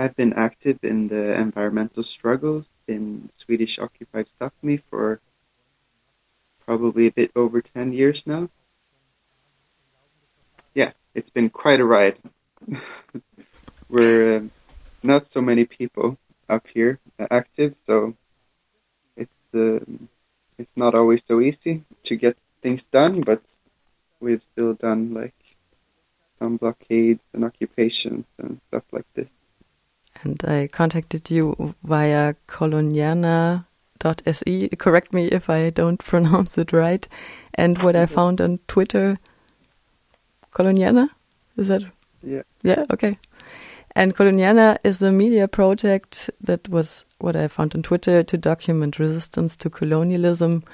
I've been active in the environmental struggles in Swedish occupied Sapmi for probably a bit over 10 years now. Yeah, it's been quite a ride. We're uh, not so many people up here active, so it's uh, it's not always so easy to get things done, but we've still done like some blockades and occupations and stuff like this. And I contacted you via kolonierna.se. Correct me if I don't pronounce it right. And what I mm-hmm. found on Twitter, Kolonierna, is that? Yeah. Yeah. Okay. And Kolonierna is a media project that was what I found on Twitter to document resistance to colonialism.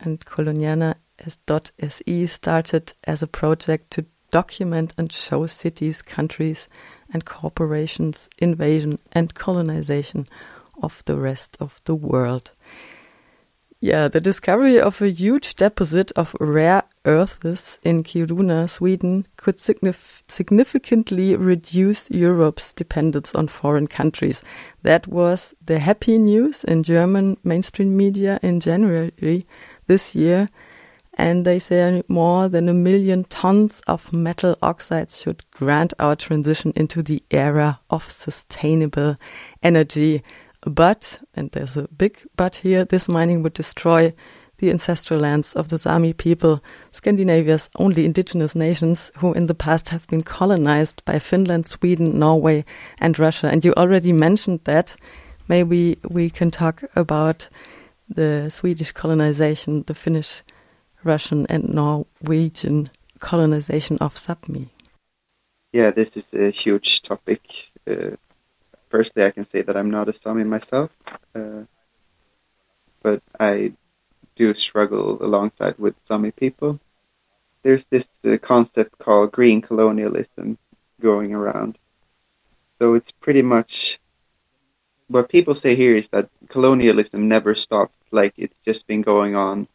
And Kolonierna.se started as a project to document and show cities, countries, and corporations' invasion and colonization of the rest of the world. Yeah, the discovery of a huge deposit of rare earths in Kiruna, Sweden, could signif significantly reduce Europe's dependence on foreign countries. That was the happy news in German mainstream media in January this year. And they say more than a million tons of metal oxides should grant our transition into the era of sustainable energy. But, and there's a big but here, this mining would destroy the ancestral lands of the Sami people, Scandinavia's only indigenous nations who in the past have been colonized by Finland, Sweden, Norway, and Russia. And you already mentioned that. Maybe we can talk about the Swedish colonization, the Finnish, Russian, and Norwegian colonization of Sapmi. Yeah, this is a huge topic. Uh, firstly, I can say that I'm not a Sami myself, uh, but I do struggle alongside with Sami people. There's this uh, concept called green colonialism going around. So it's pretty much what people say here is that colonialism never stopped. Like it's just been going on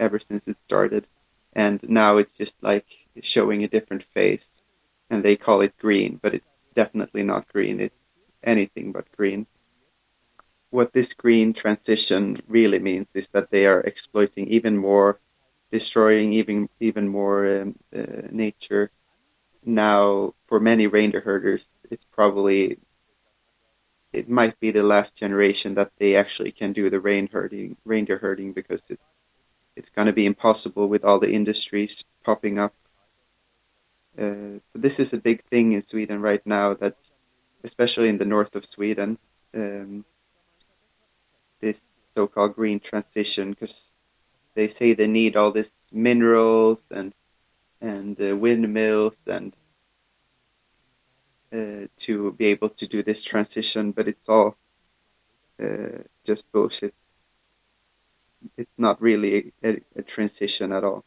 ever since it started, and now it's just like showing a different face, and they call it green, but it's definitely not green. It's anything but green. What this green transition really means is that they are exploiting even more, destroying even even more um, uh, nature. Now, for many reindeer herders, it's probably it might be the last generation that they actually can do the rain herding, reindeer herding because it's it's going to be impossible with all the industries popping up. Uh, so this is a big thing in Sweden right now that especially in the north of Sweden, um, this so-called green transition, because they say they need all these minerals and and uh, windmills and uh, to be able to do this transition, but it's all uh, just bullshit. It's not really a, a transition at all.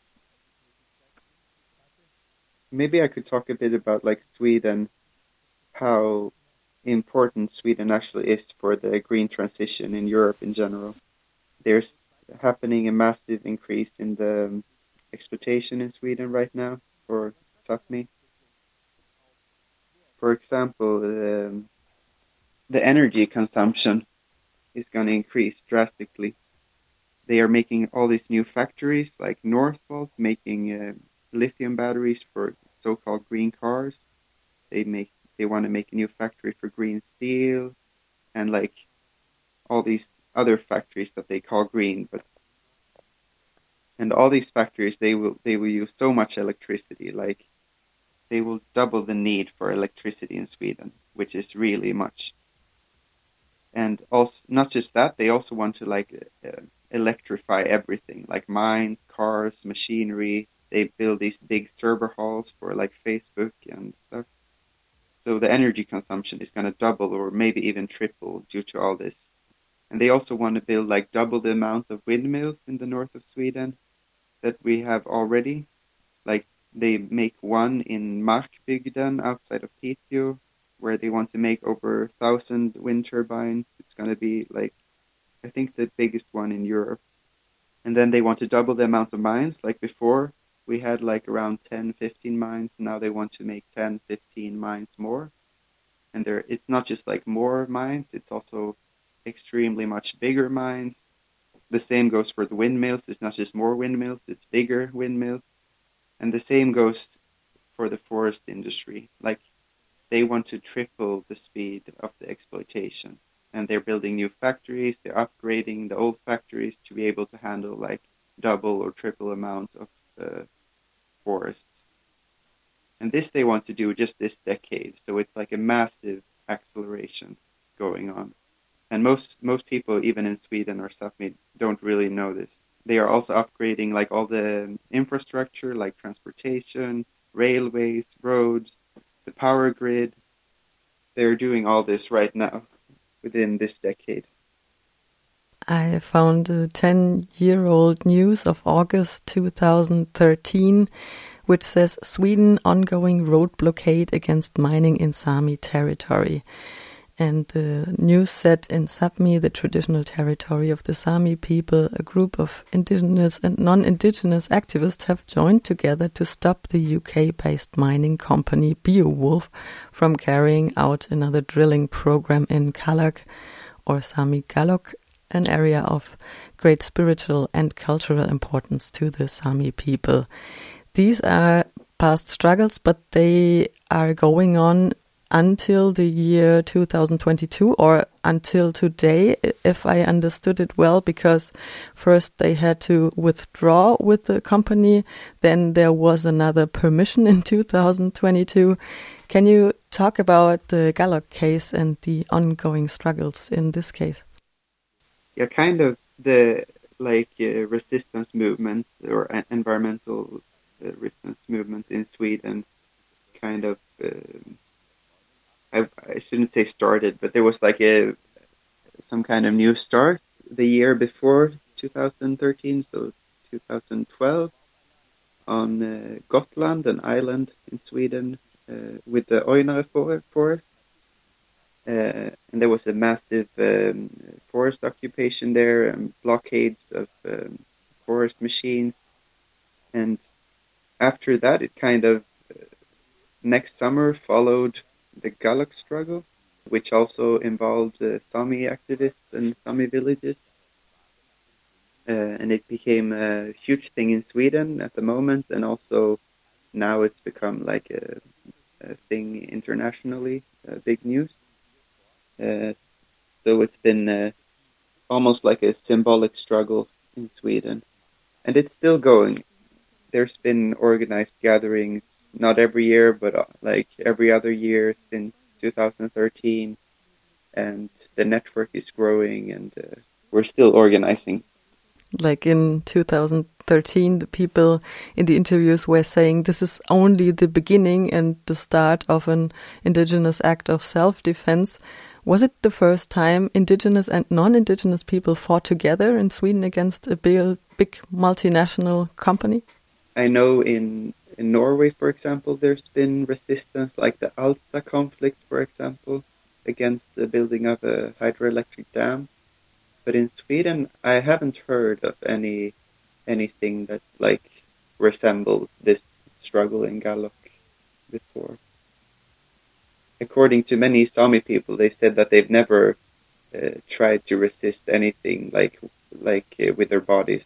Maybe I could talk a bit about like Sweden, how important Sweden actually is for the green transition in Europe in general. There's happening a massive increase in the um, exploitation in Sweden right now for Sapmi. For example, um, the energy consumption is going to increase drastically. They are making all these new factories like Northvolt making uh, lithium batteries for so-called green cars. They make they want to make a new factory for green steel and like all these other factories that they call green but and all these factories they will they will use so much electricity like they will double the need for electricity in Sweden which is really much and also not just that they also want to like uh, electrify everything like mines cars machinery they build these big server halls for like Facebook and stuff so the energy consumption is going to double or maybe even triple due to all this. And they also want to build like double the amount of windmills in the north of Sweden that we have already. Like they make one in Markbygden outside of Piteå, where they want to make over a thousand wind turbines. It's going to be like, I think the biggest one in Europe. And then they want to double the amount of mines like before we had like around 10, 15 mines. Now they want to make 10, 15 mines more. and there it's not just like more mines; it's also extremely much bigger mines. The same goes for the windmills. It's not just more windmills; it's bigger windmills, and the same goes for the forest industry. Like they want to triple the speed of the exploitation, and they're building new factories. They're upgrading the old factories to be able to handle like double or triple amount of uh, forests. And this they want to do just this decade. So it's like a massive acceleration going on. And most most people, even in Sweden or Sapmi, don't really know this. They are also upgrading like all the infrastructure, like transportation, railways, roads, the power grid. They're doing all this right now within this decade. I found a 10 year old news of August 2013, which says Sweden ongoing road blockade against mining in Sami territory. And the news said in Sapmi, the traditional territory of the Sami people, a group of indigenous and non-indigenous activists have joined together to stop the UK-based mining company Beowulf from carrying out another drilling program in Kallak or Sami Galok an area of great spiritual and cultural importance to the Sami people. These are past struggles, but they are going on until the year 2022 or until today, if I understood it well, because first they had to withdraw with the company, then there was another permission in 2022. Can you talk about the Galok case and the ongoing struggles in this case? yeah, kind of the like uh, resistance movement or environmental uh, resistance movement in Sweden kind of uh, I, I shouldn't say started, but there was like a some kind of new start the year before 2013, so 2012 on uh, Gotland, an island in Sweden, uh, with the Ojnare forest uh, and there was a massive um, forest occupation there and blockades of um, forest machines. And after that, it kind of uh, next summer followed the Galok struggle, which also involved uh, Sami activists and Sami villages. Uh, and it became a huge thing in Sweden at the moment, and also now it's become like a, a thing internationally, uh, big news. Uh, so it's been uh, almost like a symbolic struggle in Sweden. And it's still going. There's been organized gatherings, not every year, but uh, like every other year since 2013. And the network is growing and uh, we're still organizing. Like in 2013, the people in the interviews were saying this is only the beginning and the start of an indigenous act of self-defense. Was it the first time indigenous and non-indigenous people fought together in Sweden against a big, big multinational company? I know in in Norway, for example, there's been resistance, like the Alta conflict, for example, against the building of a hydroelectric dam. But in Sweden, I haven't heard of any anything that like resembles this struggle in Galok before according to many Sami people, they said that they've never uh, tried to resist anything like like uh, with their bodies.